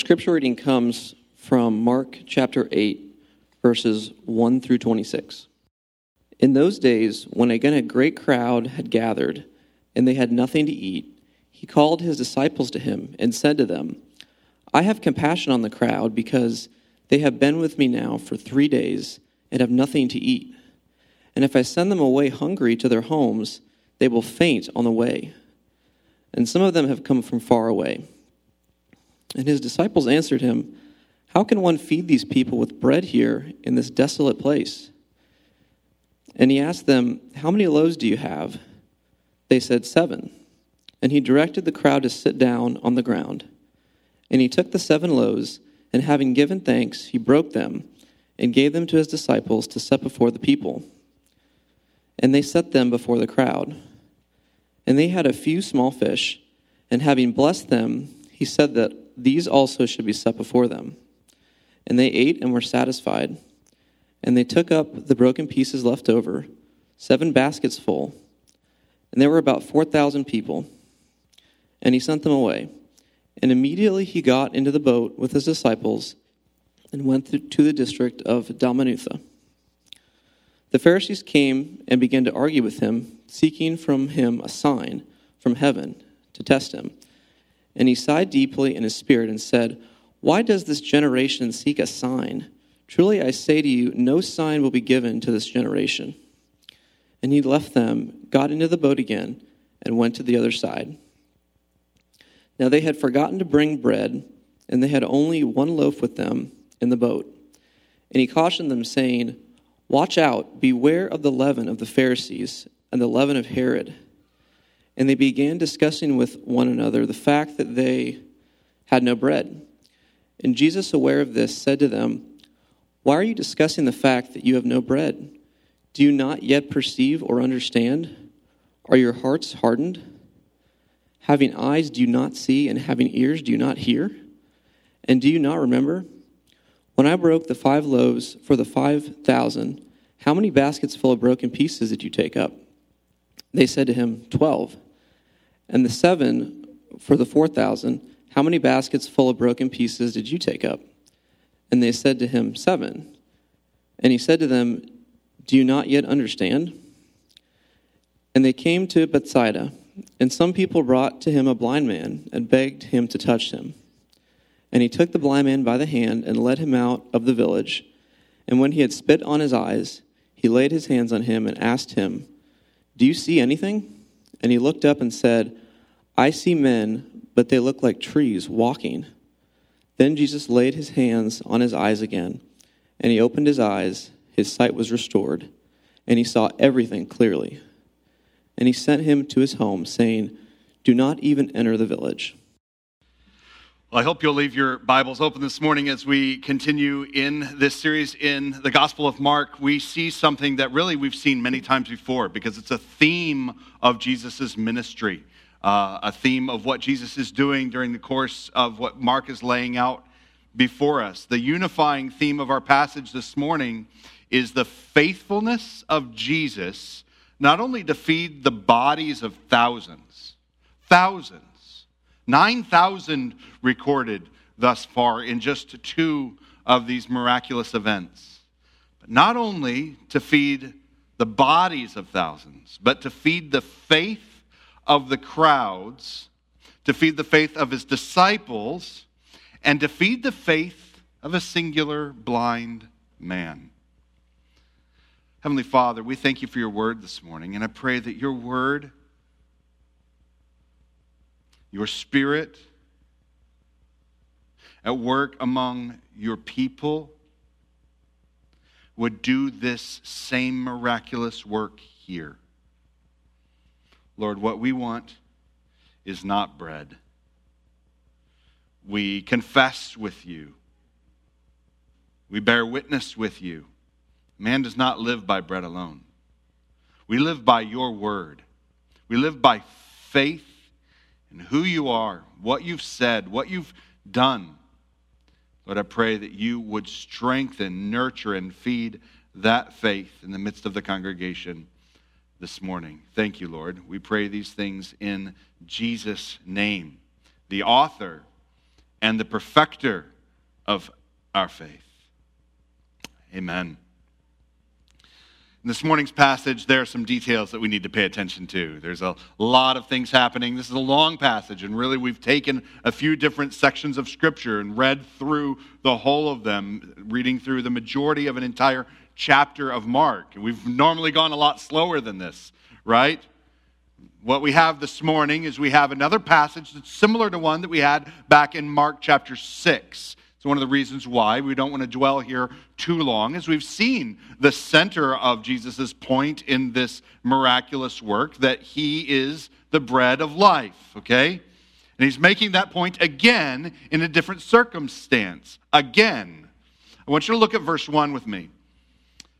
scripture reading comes from Mark chapter 8, verses 1 through 26. In those days, when again a great crowd had gathered, and they had nothing to eat, he called his disciples to him and said to them, I have compassion on the crowd because they have been with me now for three days and have nothing to eat. And if I send them away hungry to their homes, they will faint on the way. And some of them have come from far away. And his disciples answered him, How can one feed these people with bread here in this desolate place? And he asked them, How many loaves do you have? They said, Seven. And he directed the crowd to sit down on the ground. And he took the seven loaves, and having given thanks, he broke them and gave them to his disciples to set before the people. And they set them before the crowd. And they had a few small fish, and having blessed them, he said that these also should be set before them. And they ate and were satisfied. And they took up the broken pieces left over, seven baskets full. And there were about 4,000 people. And he sent them away. And immediately he got into the boat with his disciples and went to the district of Dalmanutha. The Pharisees came and began to argue with him, seeking from him a sign from heaven to test him. And he sighed deeply in his spirit and said, Why does this generation seek a sign? Truly I say to you, no sign will be given to this generation. And he left them, got into the boat again, and went to the other side. Now they had forgotten to bring bread, and they had only one loaf with them in the boat. And he cautioned them, saying, Watch out, beware of the leaven of the Pharisees and the leaven of Herod. And they began discussing with one another the fact that they had no bread. And Jesus, aware of this, said to them, Why are you discussing the fact that you have no bread? Do you not yet perceive or understand? Are your hearts hardened? Having eyes, do you not see? And having ears, do you not hear? And do you not remember? When I broke the five loaves for the five thousand, how many baskets full of broken pieces did you take up? They said to him, Twelve. And the seven for the four thousand, how many baskets full of broken pieces did you take up? And they said to him, Seven. And he said to them, Do you not yet understand? And they came to Bethsaida, and some people brought to him a blind man and begged him to touch him. And he took the blind man by the hand and led him out of the village. And when he had spit on his eyes, he laid his hands on him and asked him, Do you see anything? And he looked up and said, I see men, but they look like trees walking. Then Jesus laid his hands on his eyes again, and he opened his eyes. His sight was restored, and he saw everything clearly. And he sent him to his home, saying, Do not even enter the village. Well, I hope you'll leave your Bibles open this morning as we continue in this series in the Gospel of Mark. We see something that really we've seen many times before because it's a theme of Jesus' ministry, uh, a theme of what Jesus is doing during the course of what Mark is laying out before us. The unifying theme of our passage this morning is the faithfulness of Jesus, not only to feed the bodies of thousands, thousands 9,000 recorded thus far in just two of these miraculous events. But not only to feed the bodies of thousands, but to feed the faith of the crowds, to feed the faith of his disciples, and to feed the faith of a singular blind man. Heavenly Father, we thank you for your word this morning, and I pray that your word your spirit at work among your people would do this same miraculous work here. Lord, what we want is not bread. We confess with you. We bear witness with you. Man does not live by bread alone. We live by your word. We live by faith and who you are, what you've said, what you've done. Lord, I pray that you would strengthen, nurture, and feed that faith in the midst of the congregation this morning. Thank you, Lord. We pray these things in Jesus' name, the author and the perfecter of our faith. Amen. In this morning's passage, there are some details that we need to pay attention to. There's a lot of things happening. This is a long passage, and really, we've taken a few different sections of Scripture and read through the whole of them, reading through the majority of an entire chapter of Mark. We've normally gone a lot slower than this, right? What we have this morning is we have another passage that's similar to one that we had back in Mark chapter 6. It's one of the reasons why we don't want to dwell here too long, as we've seen the center of Jesus' point in this miraculous work that he is the bread of life, okay? And he's making that point again in a different circumstance. Again. I want you to look at verse 1 with me.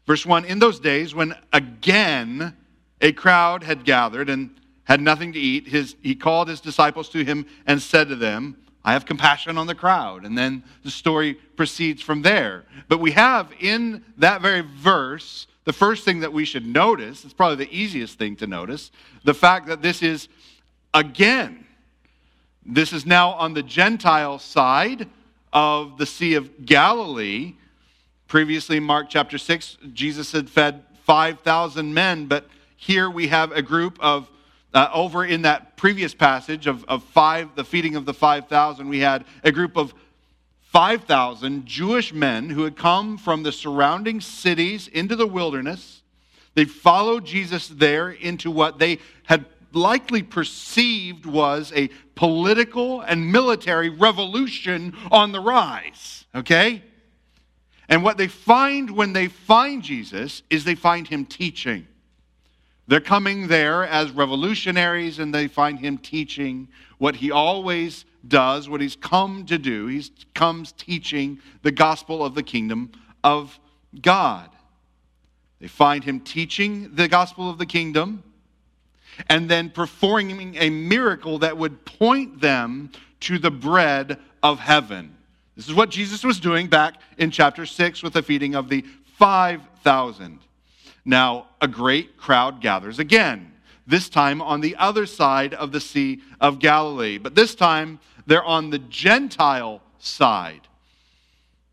Verse 1 In those days, when again a crowd had gathered and had nothing to eat, his, he called his disciples to him and said to them, I have compassion on the crowd. And then the story proceeds from there. But we have in that very verse, the first thing that we should notice, it's probably the easiest thing to notice, the fact that this is again. This is now on the Gentile side of the Sea of Galilee. Previously, in Mark chapter 6, Jesus had fed 5,000 men, but here we have a group of uh, over in that previous passage of, of five, the feeding of the 5,000, we had a group of 5,000 Jewish men who had come from the surrounding cities into the wilderness. They followed Jesus there into what they had likely perceived was a political and military revolution on the rise. Okay? And what they find when they find Jesus is they find him teaching. They're coming there as revolutionaries and they find him teaching what he always does, what he's come to do. He comes teaching the gospel of the kingdom of God. They find him teaching the gospel of the kingdom and then performing a miracle that would point them to the bread of heaven. This is what Jesus was doing back in chapter 6 with the feeding of the 5,000. Now, a great crowd gathers again, this time on the other side of the Sea of Galilee. But this time, they're on the Gentile side.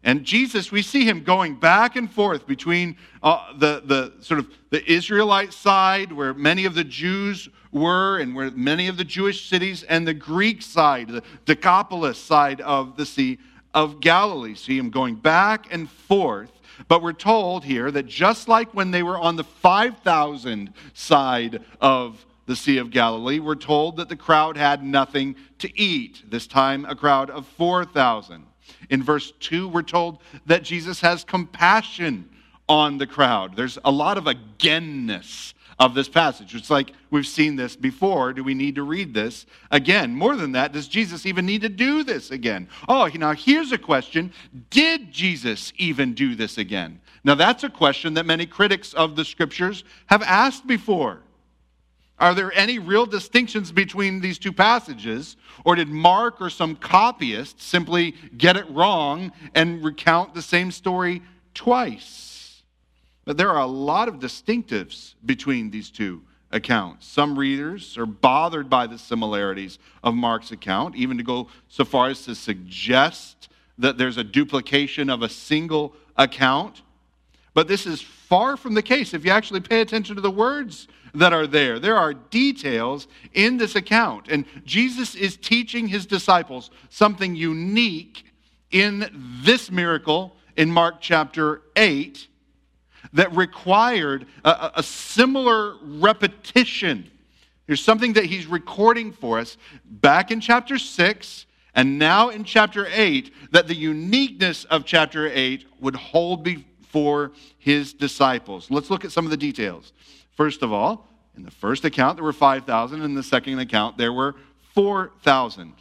And Jesus, we see him going back and forth between uh, the, the sort of the Israelite side, where many of the Jews were, and where many of the Jewish cities, and the Greek side, the Decapolis side of the Sea of Galilee. See him going back and forth but we're told here that just like when they were on the 5,000 side of the Sea of Galilee, we're told that the crowd had nothing to eat. This time, a crowd of 4,000. In verse 2, we're told that Jesus has compassion on the crowd. There's a lot of againness of this passage. It's like we've seen this before. Do we need to read this again? More than that, does Jesus even need to do this again? Oh, now here's a question Did Jesus even do this again? Now, that's a question that many critics of the scriptures have asked before. Are there any real distinctions between these two passages? Or did Mark or some copyist simply get it wrong and recount the same story twice? But there are a lot of distinctives between these two accounts. Some readers are bothered by the similarities of Mark's account, even to go so far as to suggest that there's a duplication of a single account. But this is far from the case if you actually pay attention to the words that are there. There are details in this account. And Jesus is teaching his disciples something unique in this miracle in Mark chapter 8 that required a, a similar repetition. Here's something that he's recording for us back in chapter 6 and now in chapter 8 that the uniqueness of chapter 8 would hold before his disciples. Let's look at some of the details. First of all, in the first account, there were 5,000. In the second account, there were 4,000.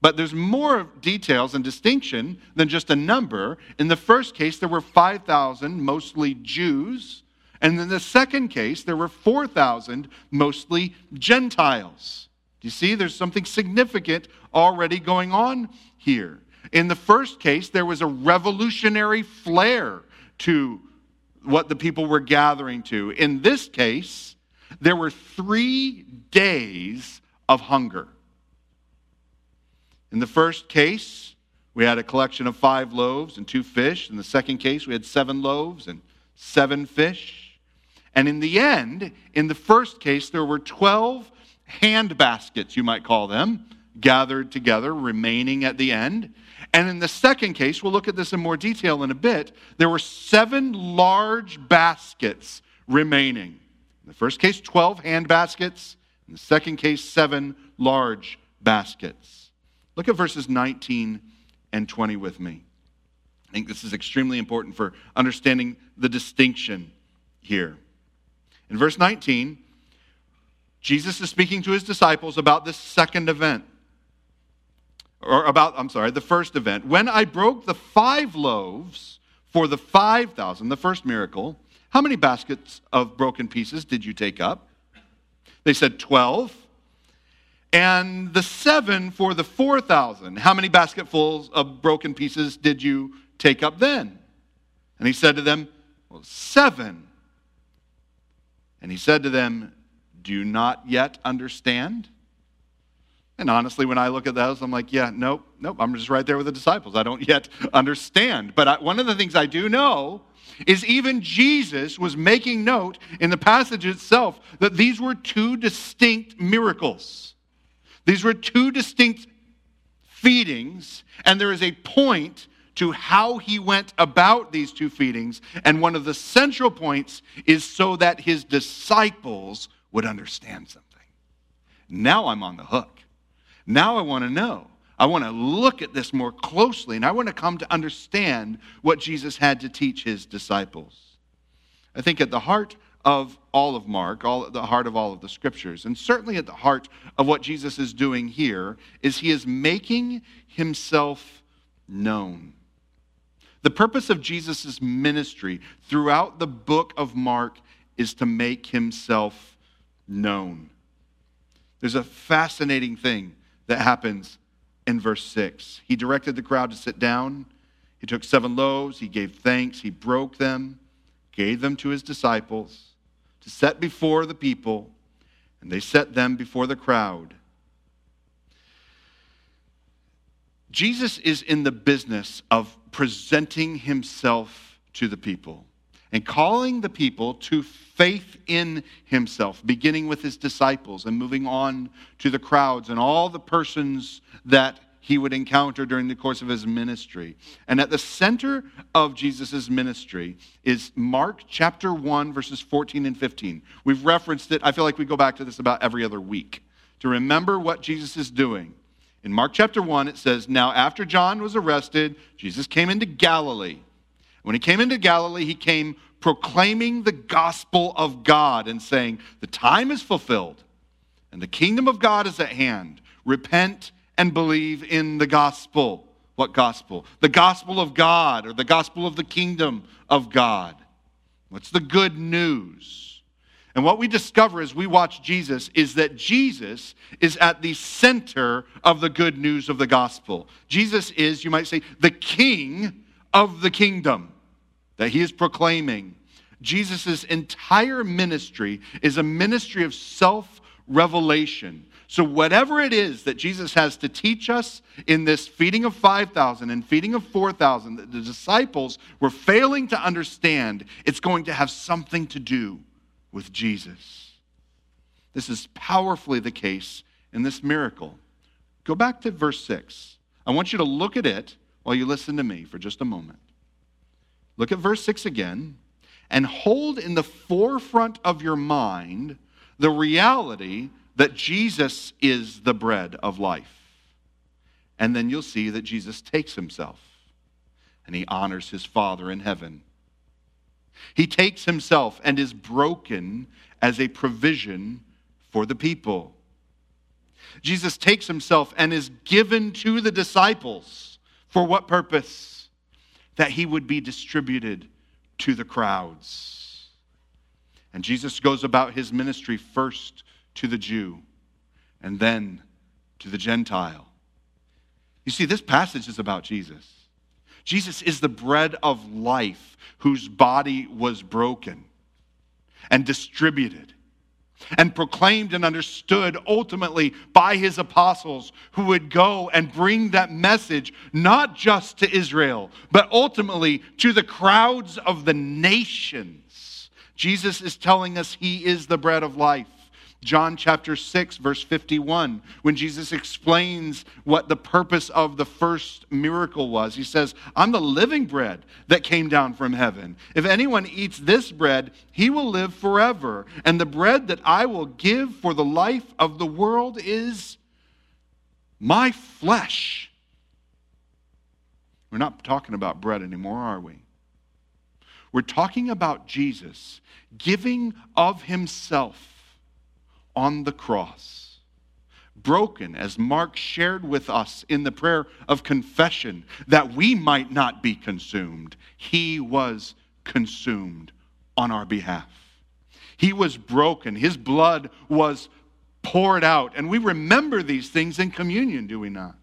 But there's more details and distinction than just a number. In the first case, there were 5,000, mostly Jews. And in the second case, there were 4,000, mostly Gentiles. Do you see? There's something significant already going on here. In the first case, there was a revolutionary flair to what the people were gathering to. In this case, there were three days of hunger. In the first case, we had a collection of five loaves and two fish. In the second case, we had seven loaves and seven fish. And in the end, in the first case, there were 12 hand baskets, you might call them, gathered together, remaining at the end. And in the second case, we'll look at this in more detail in a bit, there were seven large baskets remaining. In the first case, 12 hand baskets. In the second case, seven large baskets. Look at verses 19 and 20 with me. I think this is extremely important for understanding the distinction here. In verse 19, Jesus is speaking to his disciples about this second event. Or about, I'm sorry, the first event. When I broke the five loaves for the 5,000, the first miracle, how many baskets of broken pieces did you take up? They said 12 and the seven for the 4,000. How many basketfuls of broken pieces did you take up then? And he said to them, Well, seven. And he said to them, Do you not yet understand? And honestly, when I look at those, I'm like, yeah, nope, nope, I'm just right there with the disciples. I don't yet understand. But I, one of the things I do know is even Jesus was making note in the passage itself that these were two distinct miracles. These were two distinct feedings, and there is a point to how he went about these two feedings. And one of the central points is so that his disciples would understand something. Now I'm on the hook. Now I want to know. I want to look at this more closely, and I want to come to understand what Jesus had to teach his disciples. I think at the heart of all of Mark, all the heart of all of the scriptures, and certainly at the heart of what Jesus is doing here, is he is making himself known. The purpose of Jesus' ministry throughout the book of Mark is to make himself known. There's a fascinating thing that happens in verse 6. He directed the crowd to sit down. He took seven loaves, he gave thanks, he broke them, gave them to his disciples to set before the people, and they set them before the crowd. Jesus is in the business of presenting himself to the people and calling the people to faith in himself, beginning with his disciples and moving on to the crowds and all the persons that he would encounter during the course of his ministry. And at the center of Jesus' ministry is Mark chapter 1, verses 14 and 15. We've referenced it. I feel like we go back to this about every other week to remember what Jesus is doing. In Mark chapter 1, it says, Now after John was arrested, Jesus came into Galilee. When he came into Galilee, he came proclaiming the gospel of God and saying, The time is fulfilled and the kingdom of God is at hand. Repent and believe in the gospel. What gospel? The gospel of God or the gospel of the kingdom of God. What's the good news? And what we discover as we watch Jesus is that Jesus is at the center of the good news of the gospel. Jesus is, you might say, the king of the kingdom that he is proclaiming. Jesus' entire ministry is a ministry of self revelation so, whatever it is that Jesus has to teach us in this feeding of 5,000 and feeding of 4,000 that the disciples were failing to understand, it's going to have something to do with Jesus. This is powerfully the case in this miracle. Go back to verse 6. I want you to look at it while you listen to me for just a moment. Look at verse 6 again and hold in the forefront of your mind the reality that Jesus is the bread of life. And then you'll see that Jesus takes himself and he honors his Father in heaven. He takes himself and is broken as a provision for the people. Jesus takes himself and is given to the disciples. For what purpose? That he would be distributed to the crowds. And Jesus goes about his ministry first to the Jew and then to the Gentile. You see, this passage is about Jesus. Jesus is the bread of life whose body was broken and distributed and proclaimed and understood ultimately by his apostles who would go and bring that message not just to Israel, but ultimately to the crowds of the nations. Jesus is telling us he is the bread of life. John chapter 6, verse 51, when Jesus explains what the purpose of the first miracle was. He says, I'm the living bread that came down from heaven. If anyone eats this bread, he will live forever. And the bread that I will give for the life of the world is my flesh. We're not talking about bread anymore, are we? We're talking about Jesus giving of himself on the cross. Broken, as Mark shared with us in the prayer of confession, that we might not be consumed. He was consumed on our behalf. He was broken. His blood was poured out. And we remember these things in communion, do we not?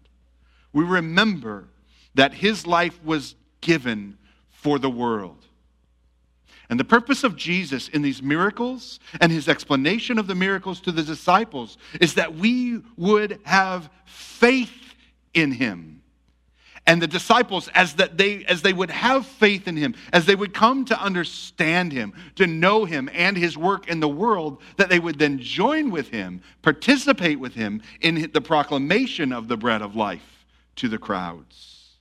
We remember that his life was given for the world. And the purpose of Jesus in these miracles and his explanation of the miracles to the disciples is that we would have faith in him. And the disciples, as, that they, as they would have faith in him, as they would come to understand him, to know him and his work in the world, that they would then join with him, participate with him in the proclamation of the bread of life to the crowds.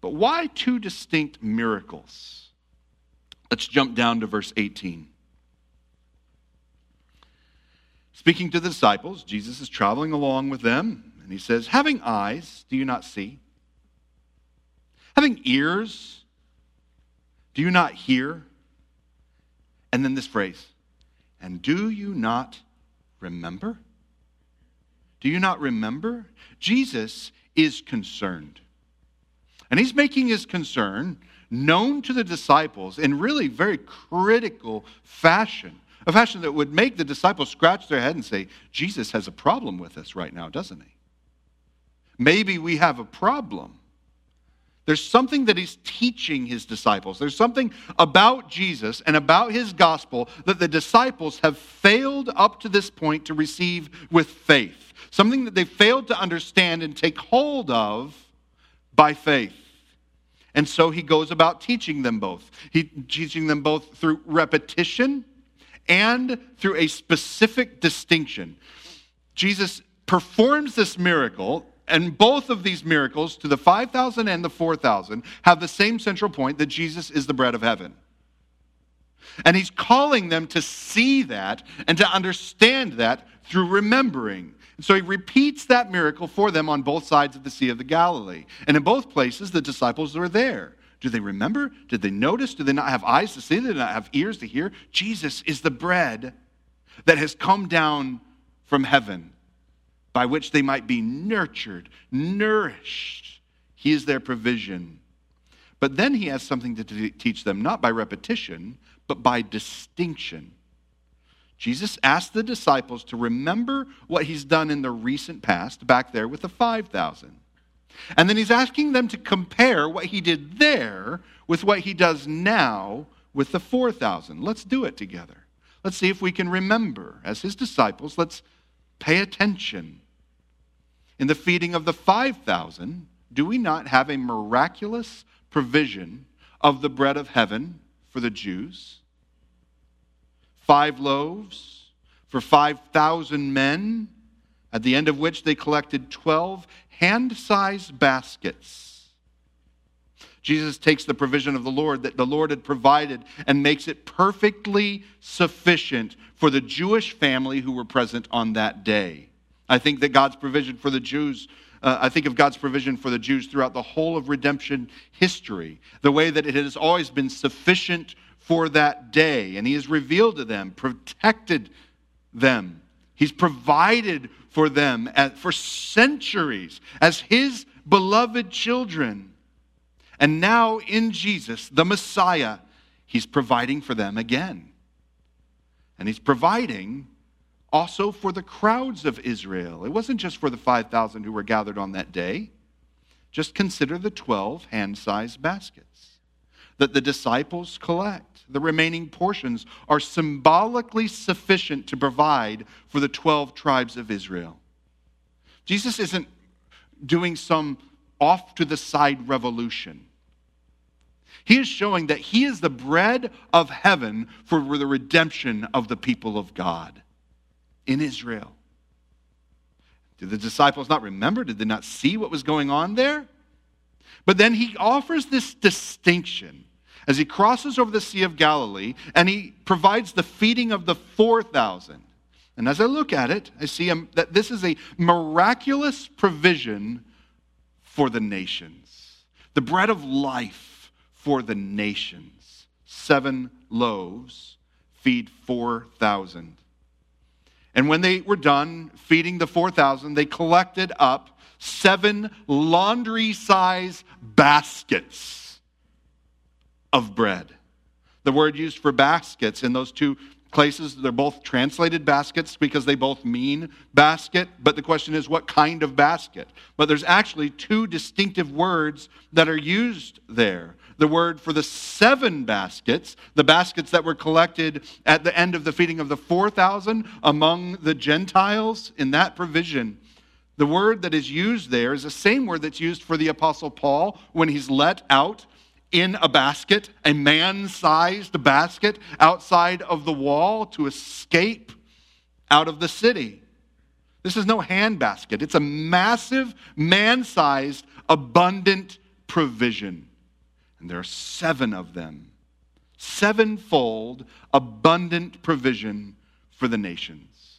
But why two distinct miracles? Let's jump down to verse 18. Speaking to the disciples, Jesus is traveling along with them, and he says, Having eyes, do you not see? Having ears, do you not hear? And then this phrase, and do you not remember? Do you not remember? Jesus is concerned. And he's making his concern known to the disciples in really very critical fashion, a fashion that would make the disciples scratch their head and say, Jesus has a problem with us right now, doesn't he? Maybe we have a problem. There's something that he's teaching his disciples. There's something about Jesus and about his gospel that the disciples have failed up to this point to receive with faith. Something that they failed to understand and take hold of by faith. And so he goes about teaching them both. He teaching them both through repetition and through a specific distinction. Jesus performs this miracle, and both of these miracles, to the 5,000 and the 4,000, have the same central point that Jesus is the bread of heaven. And he's calling them to see that and to understand that through remembering. So he repeats that miracle for them on both sides of the Sea of the Galilee. And in both places, the disciples were there. Do they remember? Did they notice? Do they not have eyes to see? Did they not have ears to hear? Jesus is the bread that has come down from heaven by which they might be nurtured, nourished. He is their provision. But then he has something to teach them, not by repetition, but by distinction. Jesus asked the disciples to remember what he's done in the recent past, back there with the 5,000. And then he's asking them to compare what he did there with what he does now with the 4,000. Let's do it together. Let's see if we can remember. As his disciples, let's pay attention. In the feeding of the 5,000, do we not have a miraculous provision of the bread of heaven for the Jews? Five loaves for 5,000 men, at the end of which they collected 12 hand sized baskets. Jesus takes the provision of the Lord that the Lord had provided and makes it perfectly sufficient for the Jewish family who were present on that day. I think that God's provision for the Jews uh, I think of God's provision for the Jews throughout the whole of redemption history, the way that it has always been sufficient for that day. And he has revealed to them, protected them. He's provided for them for centuries as his beloved children. And now in Jesus, the Messiah, he's providing for them again. And he's providing also for the crowds of Israel. It wasn't just for the 5,000 who were gathered on that day. Just consider the 12 hand sized baskets. That the disciples collect, the remaining portions, are symbolically sufficient to provide for the 12 tribes of Israel. Jesus isn't doing some off to the side revolution. He is showing that he is the bread of heaven for the redemption of the people of God in Israel. Did the disciples not remember? Did they not see what was going on there? But then he offers this distinction as he crosses over the Sea of Galilee and he provides the feeding of the 4,000. And as I look at it, I see um, that this is a miraculous provision for the nations, the bread of life for the nations. Seven loaves feed 4,000. And when they were done feeding the 4,000, they collected up seven laundry size baskets of bread. The word used for baskets in those two places, they're both translated baskets because they both mean basket, but the question is what kind of basket? But there's actually two distinctive words that are used there the word for the seven baskets, the baskets that were collected at the end of the feeding of the 4,000 among the Gentiles in that provision. The word that is used there is the same word that's used for the Apostle Paul when he's let out in a basket, a man sized basket outside of the wall to escape out of the city. This is no hand basket, it's a massive, man sized, abundant provision. And there are seven of them. Sevenfold, abundant provision for the nations.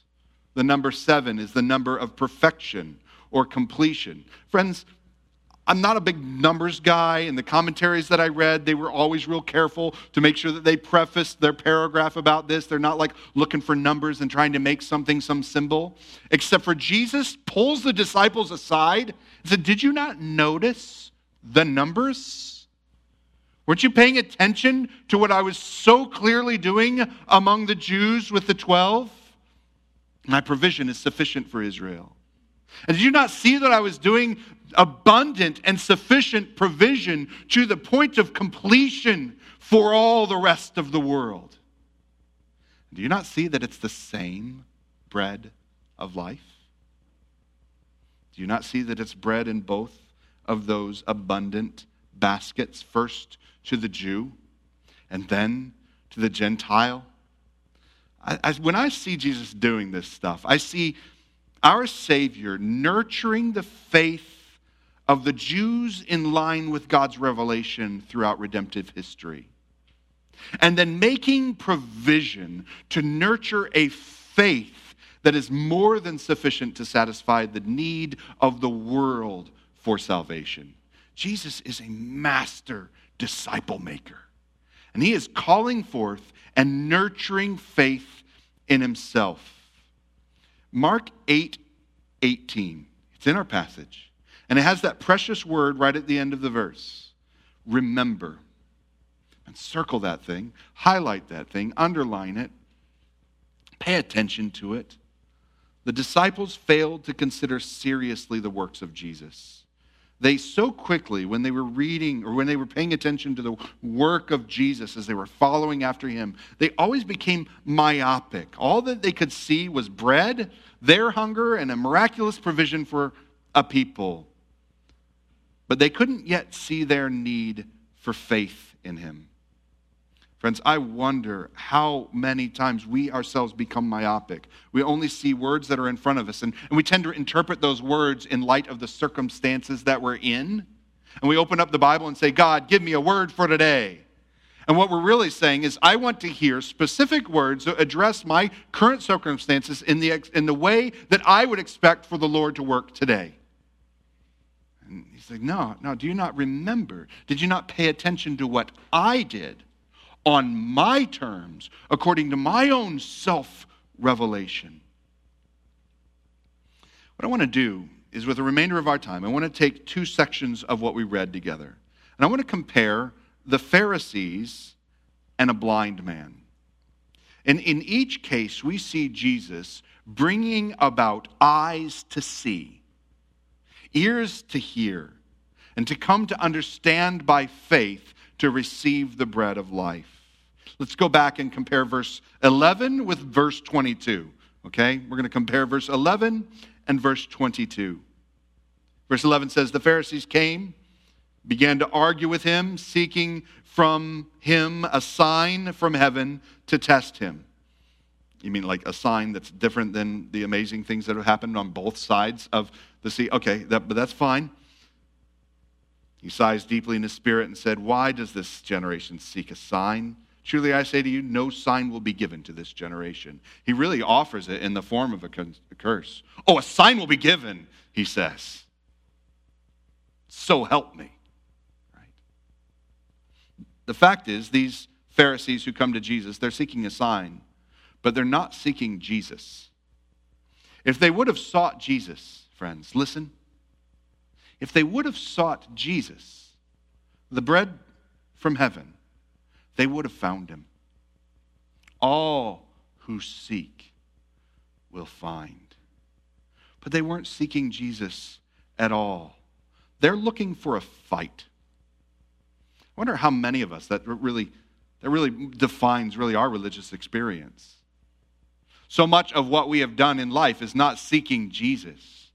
The number seven is the number of perfection or completion. Friends, I'm not a big numbers guy. and the commentaries that I read, they were always real careful to make sure that they prefaced their paragraph about this. They're not like looking for numbers and trying to make something some symbol. Except for Jesus pulls the disciples aside and said, Did you not notice the numbers? Weren't you paying attention to what I was so clearly doing among the Jews with the 12? My provision is sufficient for Israel. And did you not see that I was doing abundant and sufficient provision to the point of completion for all the rest of the world? Do you not see that it's the same bread of life? Do you not see that it's bread in both of those abundant baskets? First, to the Jew and then to the Gentile. I, I, when I see Jesus doing this stuff, I see our Savior nurturing the faith of the Jews in line with God's revelation throughout redemptive history. And then making provision to nurture a faith that is more than sufficient to satisfy the need of the world for salvation. Jesus is a master disciple maker. And he is calling forth and nurturing faith in himself. Mark 8 18. It's in our passage. And it has that precious word right at the end of the verse remember. And circle that thing, highlight that thing, underline it, pay attention to it. The disciples failed to consider seriously the works of Jesus they so quickly, when they were reading or when they were paying attention to the work of Jesus as they were following after him, they always became myopic. All that they could see was bread, their hunger, and a miraculous provision for a people. But they couldn't yet see their need for faith in him. Friends, I wonder how many times we ourselves become myopic. We only see words that are in front of us, and, and we tend to interpret those words in light of the circumstances that we're in. And we open up the Bible and say, God, give me a word for today. And what we're really saying is, I want to hear specific words that address my current circumstances in the, in the way that I would expect for the Lord to work today. And he's like, No, no, do you not remember? Did you not pay attention to what I did? on my terms, according to my own self revelation. What I want to do is, with the remainder of our time, I want to take two sections of what we read together. And I want to compare the Pharisees and a blind man. And in each case, we see Jesus bringing about eyes to see, ears to hear, and to come to understand by faith to receive the bread of life. Let's go back and compare verse 11 with verse 22. Okay? We're going to compare verse 11 and verse 22. Verse 11 says, The Pharisees came, began to argue with him, seeking from him a sign from heaven to test him. You mean like a sign that's different than the amazing things that have happened on both sides of the sea? Okay, that, but that's fine. He sighs deeply in his spirit and said, Why does this generation seek a sign? Truly I say to you, no sign will be given to this generation. He really offers it in the form of a curse. Oh, a sign will be given, he says. So help me. Right? The fact is, these Pharisees who come to Jesus, they're seeking a sign but they're not seeking Jesus. If they would have sought Jesus, friends, listen. If they would have sought Jesus, the bread from heaven, they would have found him. All who seek will find. But they weren't seeking Jesus at all. They're looking for a fight. I wonder how many of us that really that really defines really our religious experience. So much of what we have done in life is not seeking Jesus.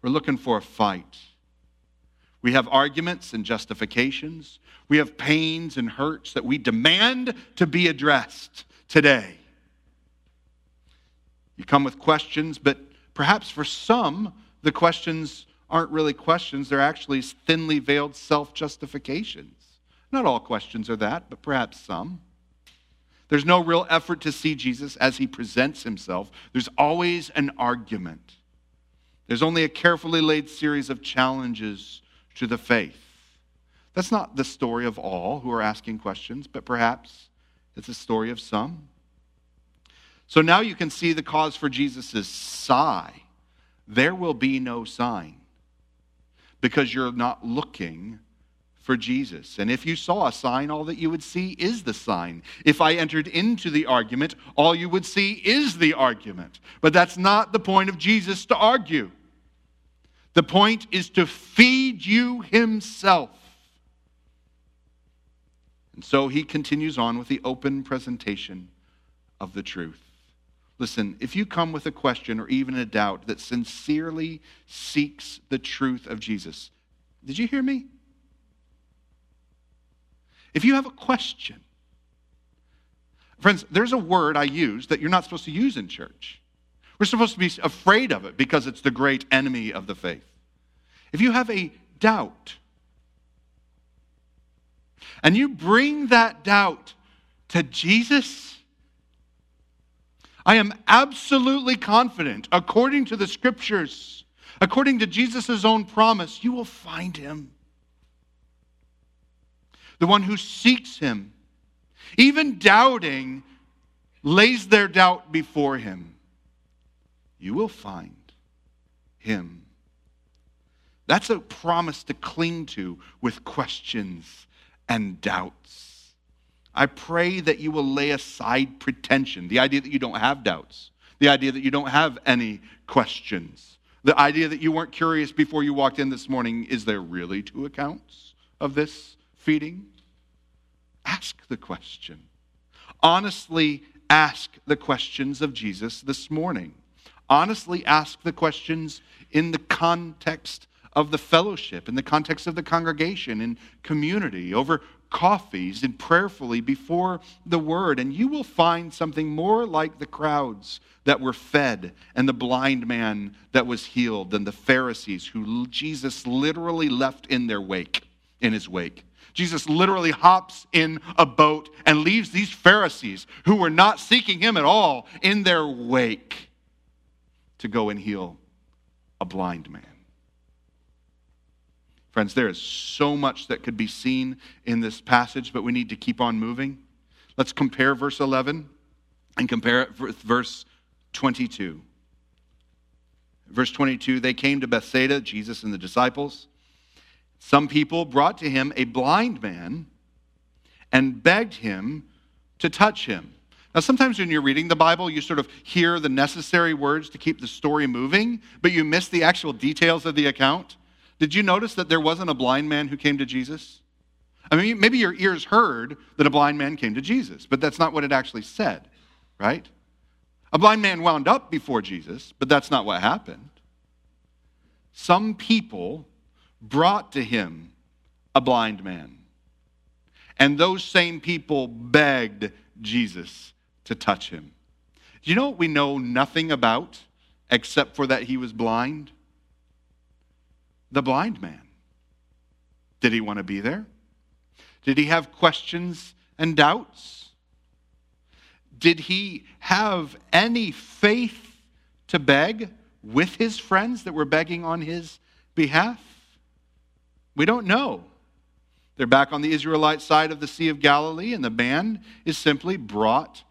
We're looking for a fight. We have arguments and justifications. We have pains and hurts that we demand to be addressed today. You come with questions, but perhaps for some, the questions aren't really questions, they're actually thinly veiled self justifications. Not all questions are that, but perhaps some. There's no real effort to see Jesus as he presents himself. There's always an argument. There's only a carefully laid series of challenges to the faith. That's not the story of all who are asking questions, but perhaps it's a story of some. So now you can see the cause for Jesus' sigh. There will be no sign because you're not looking for Jesus. And if you saw a sign, all that you would see is the sign. If I entered into the argument, all you would see is the argument. But that's not the point of Jesus to argue. The point is to feed you himself. And so he continues on with the open presentation of the truth. Listen, if you come with a question or even a doubt that sincerely seeks the truth of Jesus, did you hear me? If you have a question, friends, there's a word I use that you're not supposed to use in church. We're supposed to be afraid of it because it's the great enemy of the faith. If you have a doubt, and you bring that doubt to Jesus, I am absolutely confident, according to the scriptures, according to Jesus' own promise, you will find him the one who seeks him, even doubting, lays their doubt before him. You will find him. That's a promise to cling to with questions and doubts. I pray that you will lay aside pretension, the idea that you don't have doubts, the idea that you don't have any questions, the idea that you weren't curious before you walked in this morning. Is there really two accounts of this feeding? Ask the question. Honestly ask the questions of Jesus this morning. Honestly ask the questions in the context of the fellowship, in the context of the congregation, in community, over coffees, and prayerfully before the word. And you will find something more like the crowds that were fed and the blind man that was healed than the Pharisees who Jesus literally left in their wake, in his wake. Jesus literally hops in a boat and leaves these Pharisees who were not seeking him at all in their wake to go and heal a blind man. Friends, there is so much that could be seen in this passage, but we need to keep on moving. Let's compare verse 11 and compare it with verse 22. Verse 22 they came to Bethsaida, Jesus and the disciples. Some people brought to him a blind man and begged him to touch him. Now, sometimes when you're reading the Bible, you sort of hear the necessary words to keep the story moving, but you miss the actual details of the account. Did you notice that there wasn't a blind man who came to Jesus? I mean, maybe your ears heard that a blind man came to Jesus, but that's not what it actually said, right? A blind man wound up before Jesus, but that's not what happened. Some people brought to him a blind man. And those same people begged Jesus to touch him. Do you know what we know nothing about except for that he was blind? The blind man. Did he want to be there? Did he have questions and doubts? Did he have any faith to beg with his friends that were begging on his behalf? We don't know. They're back on the Israelite side of the Sea of Galilee, and the man is simply brought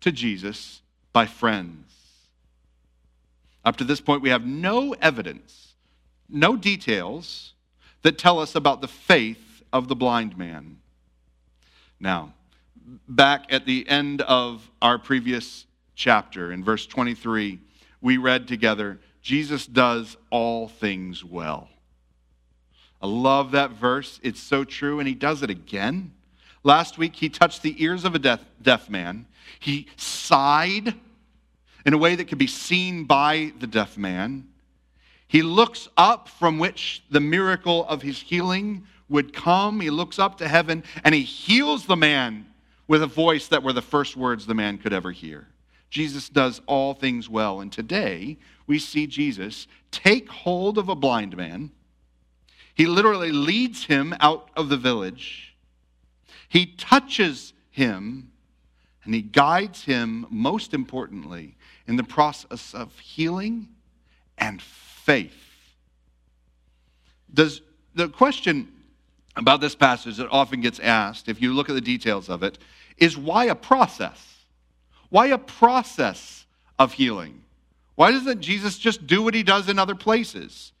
to Jesus by friends. Up to this point, we have no evidence, no details that tell us about the faith of the blind man. Now, back at the end of our previous chapter, in verse 23, we read together, Jesus does all things well. I love that verse. It's so true, and he does it again. Last week, he touched the ears of a deaf, deaf man. He sighed in a way that could be seen by the deaf man. He looks up from which the miracle of his healing would come. He looks up to heaven and he heals the man with a voice that were the first words the man could ever hear. Jesus does all things well. And today we see Jesus take hold of a blind man he literally leads him out of the village. He touches him and he guides him, most importantly, in the process of healing and faith. Does the question about this passage that often gets asked, if you look at the details of it, is why a process? Why a process of healing? Why doesn't Jesus just do what he does in other places?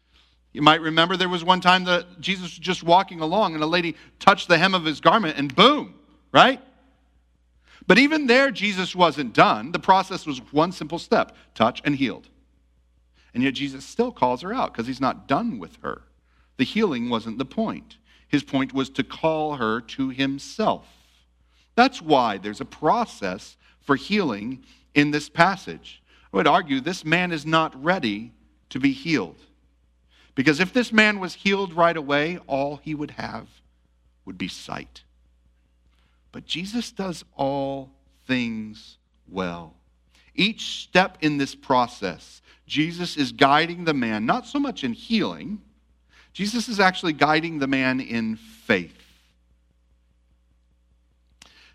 You might remember there was one time that Jesus was just walking along and a lady touched the hem of his garment and boom, right? But even there, Jesus wasn't done. The process was one simple step touch and healed. And yet Jesus still calls her out because he's not done with her. The healing wasn't the point. His point was to call her to himself. That's why there's a process for healing in this passage. I would argue this man is not ready to be healed. Because if this man was healed right away, all he would have would be sight. But Jesus does all things well. Each step in this process, Jesus is guiding the man, not so much in healing, Jesus is actually guiding the man in faith.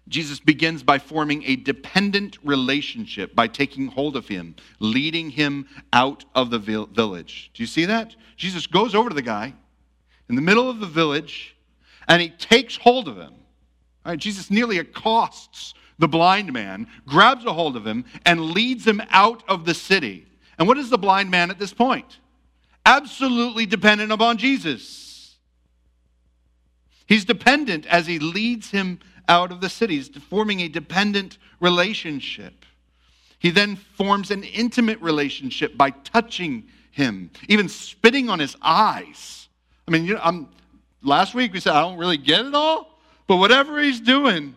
Jesus begins by forming a dependent relationship by taking hold of him, leading him out of the village. Do you see that? Jesus goes over to the guy in the middle of the village and he takes hold of him. Right, Jesus nearly accosts the blind man, grabs a hold of him, and leads him out of the city. And what is the blind man at this point? Absolutely dependent upon Jesus. He's dependent as he leads him out of the cities, forming a dependent relationship. He then forms an intimate relationship by touching him, even spitting on his eyes. I mean, you know, I'm, last week we said, I don't really get it all, but whatever he's doing,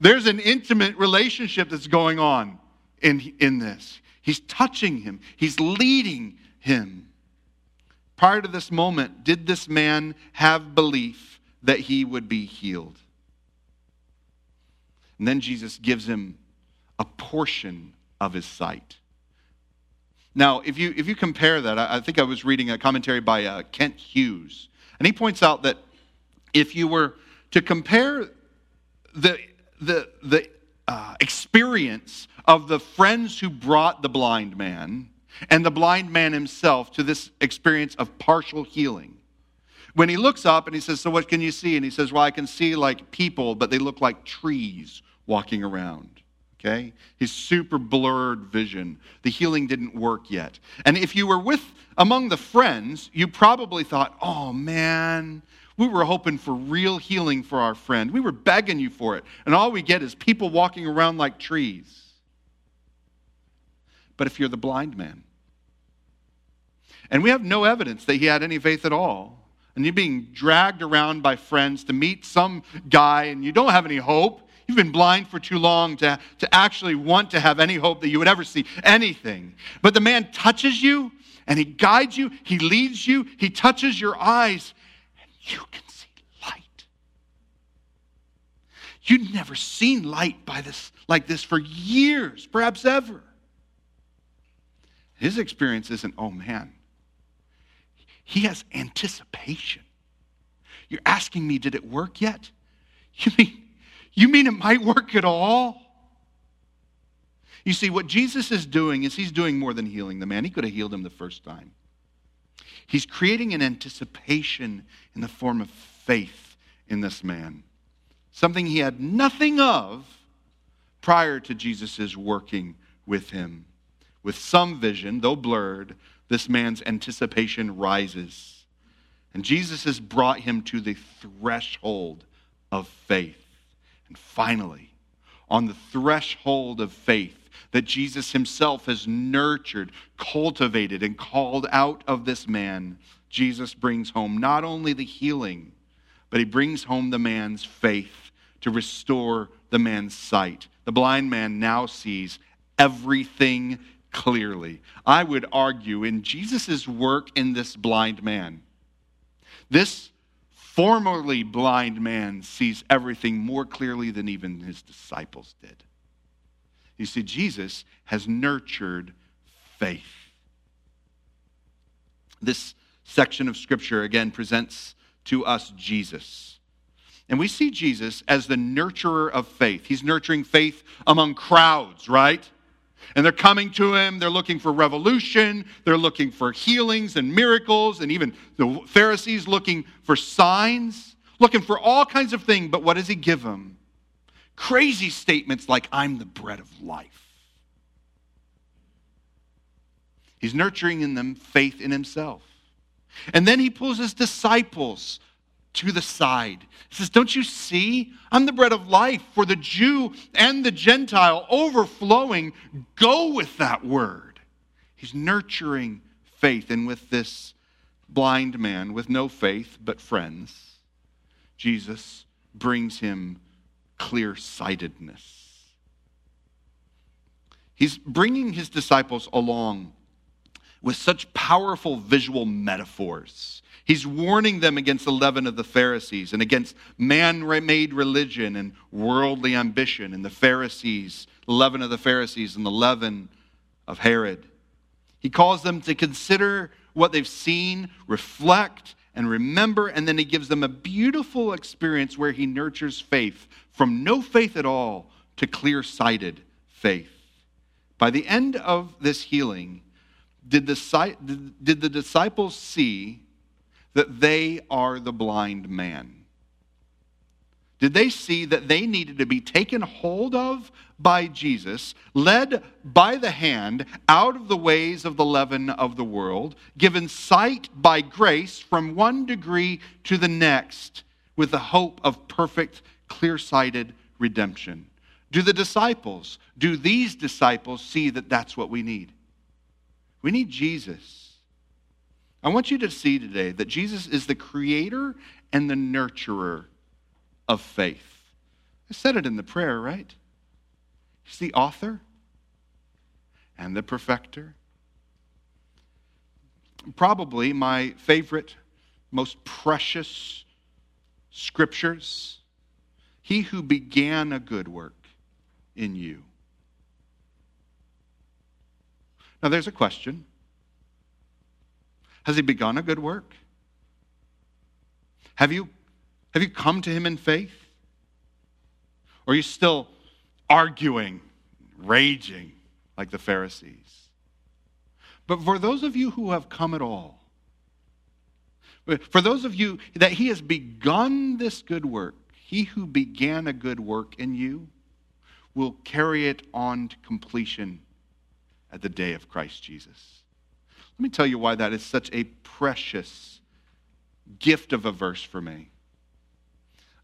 there's an intimate relationship that's going on in, in this. He's touching him, he's leading him. Prior to this moment, did this man have belief that he would be healed? And then Jesus gives him a portion of his sight. Now, if you, if you compare that, I, I think I was reading a commentary by uh, Kent Hughes, and he points out that if you were to compare the, the, the uh, experience of the friends who brought the blind man and the blind man himself to this experience of partial healing, when he looks up and he says, So what can you see? And he says, Well, I can see like people, but they look like trees walking around. Okay? His super blurred vision. The healing didn't work yet. And if you were with among the friends, you probably thought, oh man, we were hoping for real healing for our friend. We were begging you for it. And all we get is people walking around like trees. But if you're the blind man, and we have no evidence that he had any faith at all, and you're being dragged around by friends to meet some guy and you don't have any hope. You've been blind for too long to, to actually want to have any hope that you would ever see anything. But the man touches you and he guides you, he leads you, he touches your eyes, and you can see light. You'd never seen light by this like this for years, perhaps ever. His experience isn't, oh man, he has anticipation. You're asking me, did it work yet? You mean, you mean it might work at all? You see, what Jesus is doing is he's doing more than healing the man. He could have healed him the first time. He's creating an anticipation in the form of faith in this man, something he had nothing of prior to Jesus' working with him. With some vision, though blurred, this man's anticipation rises. And Jesus has brought him to the threshold of faith. And finally, on the threshold of faith that Jesus himself has nurtured, cultivated, and called out of this man, Jesus brings home not only the healing, but he brings home the man's faith to restore the man's sight. The blind man now sees everything clearly. I would argue in Jesus' work in this blind man, this formerly blind man sees everything more clearly than even his disciples did. You see, Jesus has nurtured faith. This section of Scripture, again, presents to us Jesus. And we see Jesus as the nurturer of faith. He's nurturing faith among crowds, right? And they're coming to him, they're looking for revolution, they're looking for healings and miracles, and even the Pharisees looking for signs, looking for all kinds of things. But what does he give them? Crazy statements like, I'm the bread of life. He's nurturing in them faith in himself. And then he pulls his disciples to the side. He says, Don't you see? I'm the bread of life for the Jew and the Gentile, overflowing. Go with that word. He's nurturing faith. And with this blind man with no faith but friends, Jesus brings him clear sightedness. He's bringing his disciples along with such powerful visual metaphors He's warning them against the leaven of the Pharisees and against man made religion and worldly ambition and the Pharisees, the leaven of the Pharisees and the leaven of Herod. He calls them to consider what they've seen, reflect, and remember, and then he gives them a beautiful experience where he nurtures faith from no faith at all to clear sighted faith. By the end of this healing, did the, did the disciples see that they are the blind man? Did they see that they needed to be taken hold of by Jesus, led by the hand out of the ways of the leaven of the world, given sight by grace from one degree to the next, with the hope of perfect, clear sighted redemption? Do the disciples, do these disciples see that that's what we need? We need Jesus I want you to see today that Jesus is the creator and the nurturer of faith. I said it in the prayer, right? He's the author and the perfecter. Probably my favorite, most precious scriptures. He who began a good work in you. Now, there's a question has he begun a good work? Have you, have you come to him in faith? Or are you still arguing, raging like the Pharisees? But for those of you who have come at all, for those of you that he has begun this good work, he who began a good work in you will carry it on to completion at the day of Christ Jesus. Let me tell you why that is such a precious gift of a verse for me.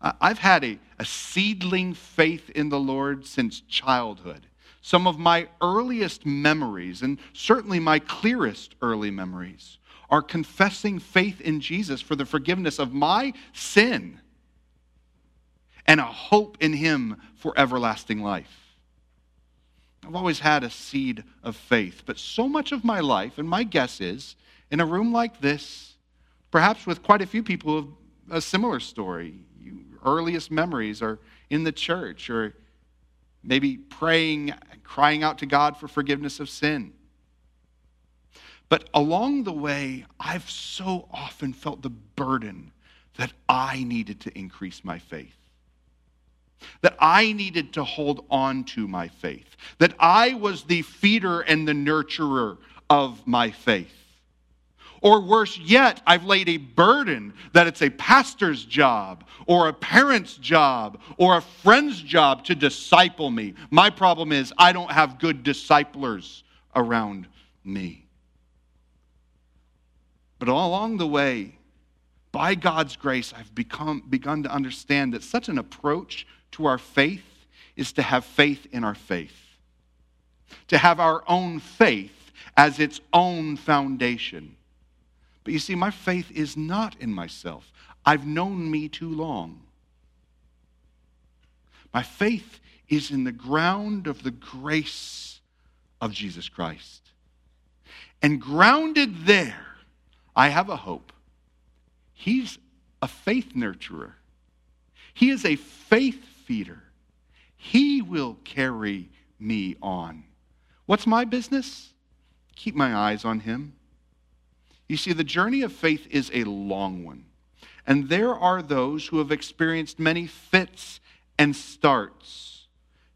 I've had a, a seedling faith in the Lord since childhood. Some of my earliest memories, and certainly my clearest early memories, are confessing faith in Jesus for the forgiveness of my sin and a hope in Him for everlasting life. I've always had a seed of faith, but so much of my life, and my guess is, in a room like this, perhaps with quite a few people of a similar story, you, earliest memories are in the church or maybe praying crying out to God for forgiveness of sin. But along the way, I've so often felt the burden that I needed to increase my faith. That I needed to hold on to my faith. That I was the feeder and the nurturer of my faith. Or worse yet, I've laid a burden that it's a pastor's job or a parent's job or a friend's job to disciple me. My problem is I don't have good disciplers around me. But along the way, by God's grace, I've become, begun to understand that such an approach to our faith is to have faith in our faith, to have our own faith as its own foundation. But you see, my faith is not in myself. I've known me too long. My faith is in the ground of the grace of Jesus Christ. And grounded there, I have a hope. He's a faith nurturer, He is a faith feeder. He will carry me on. What's my business? Keep my eyes on Him. You see, the journey of faith is a long one. And there are those who have experienced many fits and starts.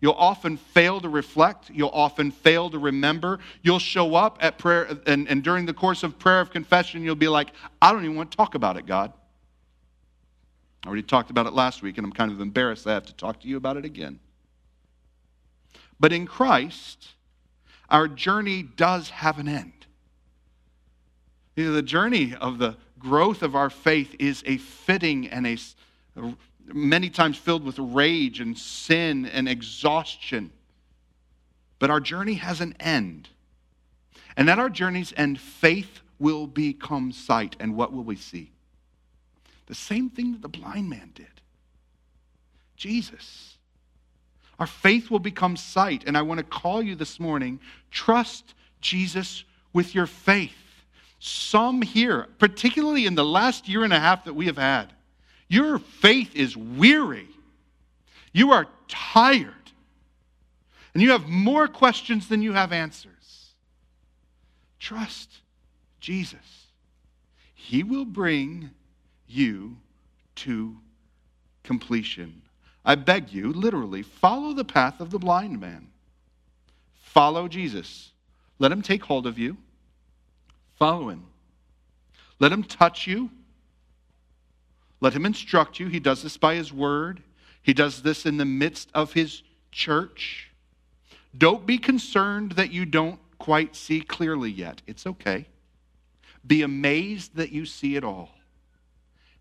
You'll often fail to reflect. You'll often fail to remember. You'll show up at prayer, and, and during the course of prayer of confession, you'll be like, I don't even want to talk about it, God. I already talked about it last week, and I'm kind of embarrassed I have to talk to you about it again. But in Christ, our journey does have an end. You know, the journey of the growth of our faith is a fitting and a, many times filled with rage and sin and exhaustion. But our journey has an end. And at our journey's end, faith will become sight. And what will we see? The same thing that the blind man did Jesus. Our faith will become sight. And I want to call you this morning trust Jesus with your faith. Some here, particularly in the last year and a half that we have had, your faith is weary. You are tired. And you have more questions than you have answers. Trust Jesus. He will bring you to completion. I beg you, literally, follow the path of the blind man. Follow Jesus. Let him take hold of you. Follow him. Let him touch you. Let him instruct you. He does this by his word, he does this in the midst of his church. Don't be concerned that you don't quite see clearly yet. It's okay. Be amazed that you see it all.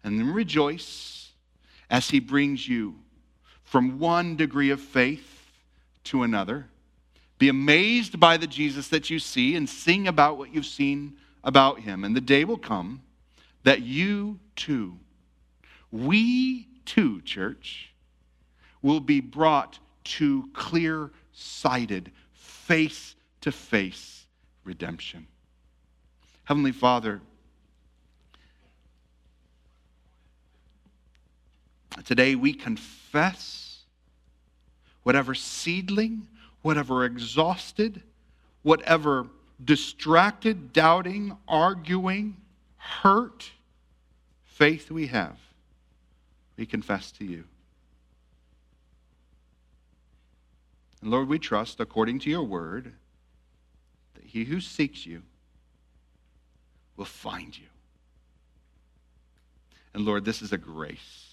And then rejoice as he brings you from one degree of faith to another. Be amazed by the Jesus that you see and sing about what you've seen about him. And the day will come that you too we too, church, will be brought to clear sighted, face to face redemption. Heavenly Father, today we confess whatever seedling, whatever exhausted, whatever distracted, doubting, arguing, hurt faith we have we confess to you. And Lord, we trust, according to your word, that he who seeks you will find you. And Lord, this is a grace.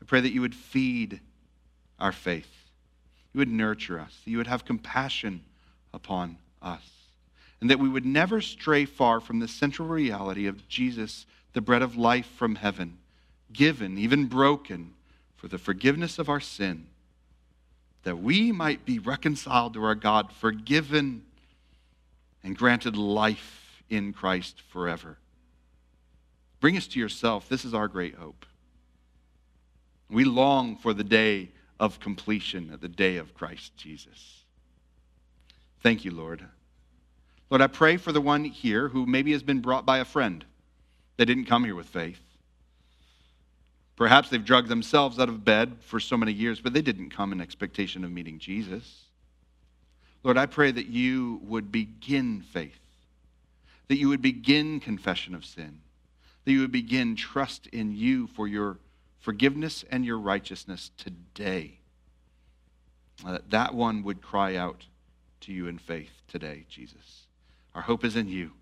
I pray that you would feed our faith, you would nurture us, you would have compassion upon us, and that we would never stray far from the central reality of Jesus, the bread of life from heaven given, even broken, for the forgiveness of our sin, that we might be reconciled to our God, forgiven, and granted life in Christ forever. Bring us to yourself. This is our great hope. We long for the day of completion, the day of Christ Jesus. Thank you, Lord. Lord, I pray for the one here who maybe has been brought by a friend that didn't come here with faith. Perhaps they've drugged themselves out of bed for so many years, but they didn't come in expectation of meeting Jesus. Lord, I pray that you would begin faith, that you would begin confession of sin, that you would begin trust in you for your forgiveness and your righteousness today. Uh, that one would cry out to you in faith today, Jesus. Our hope is in you.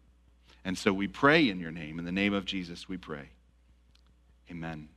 And so we pray in your name. In the name of Jesus, we pray. Amen.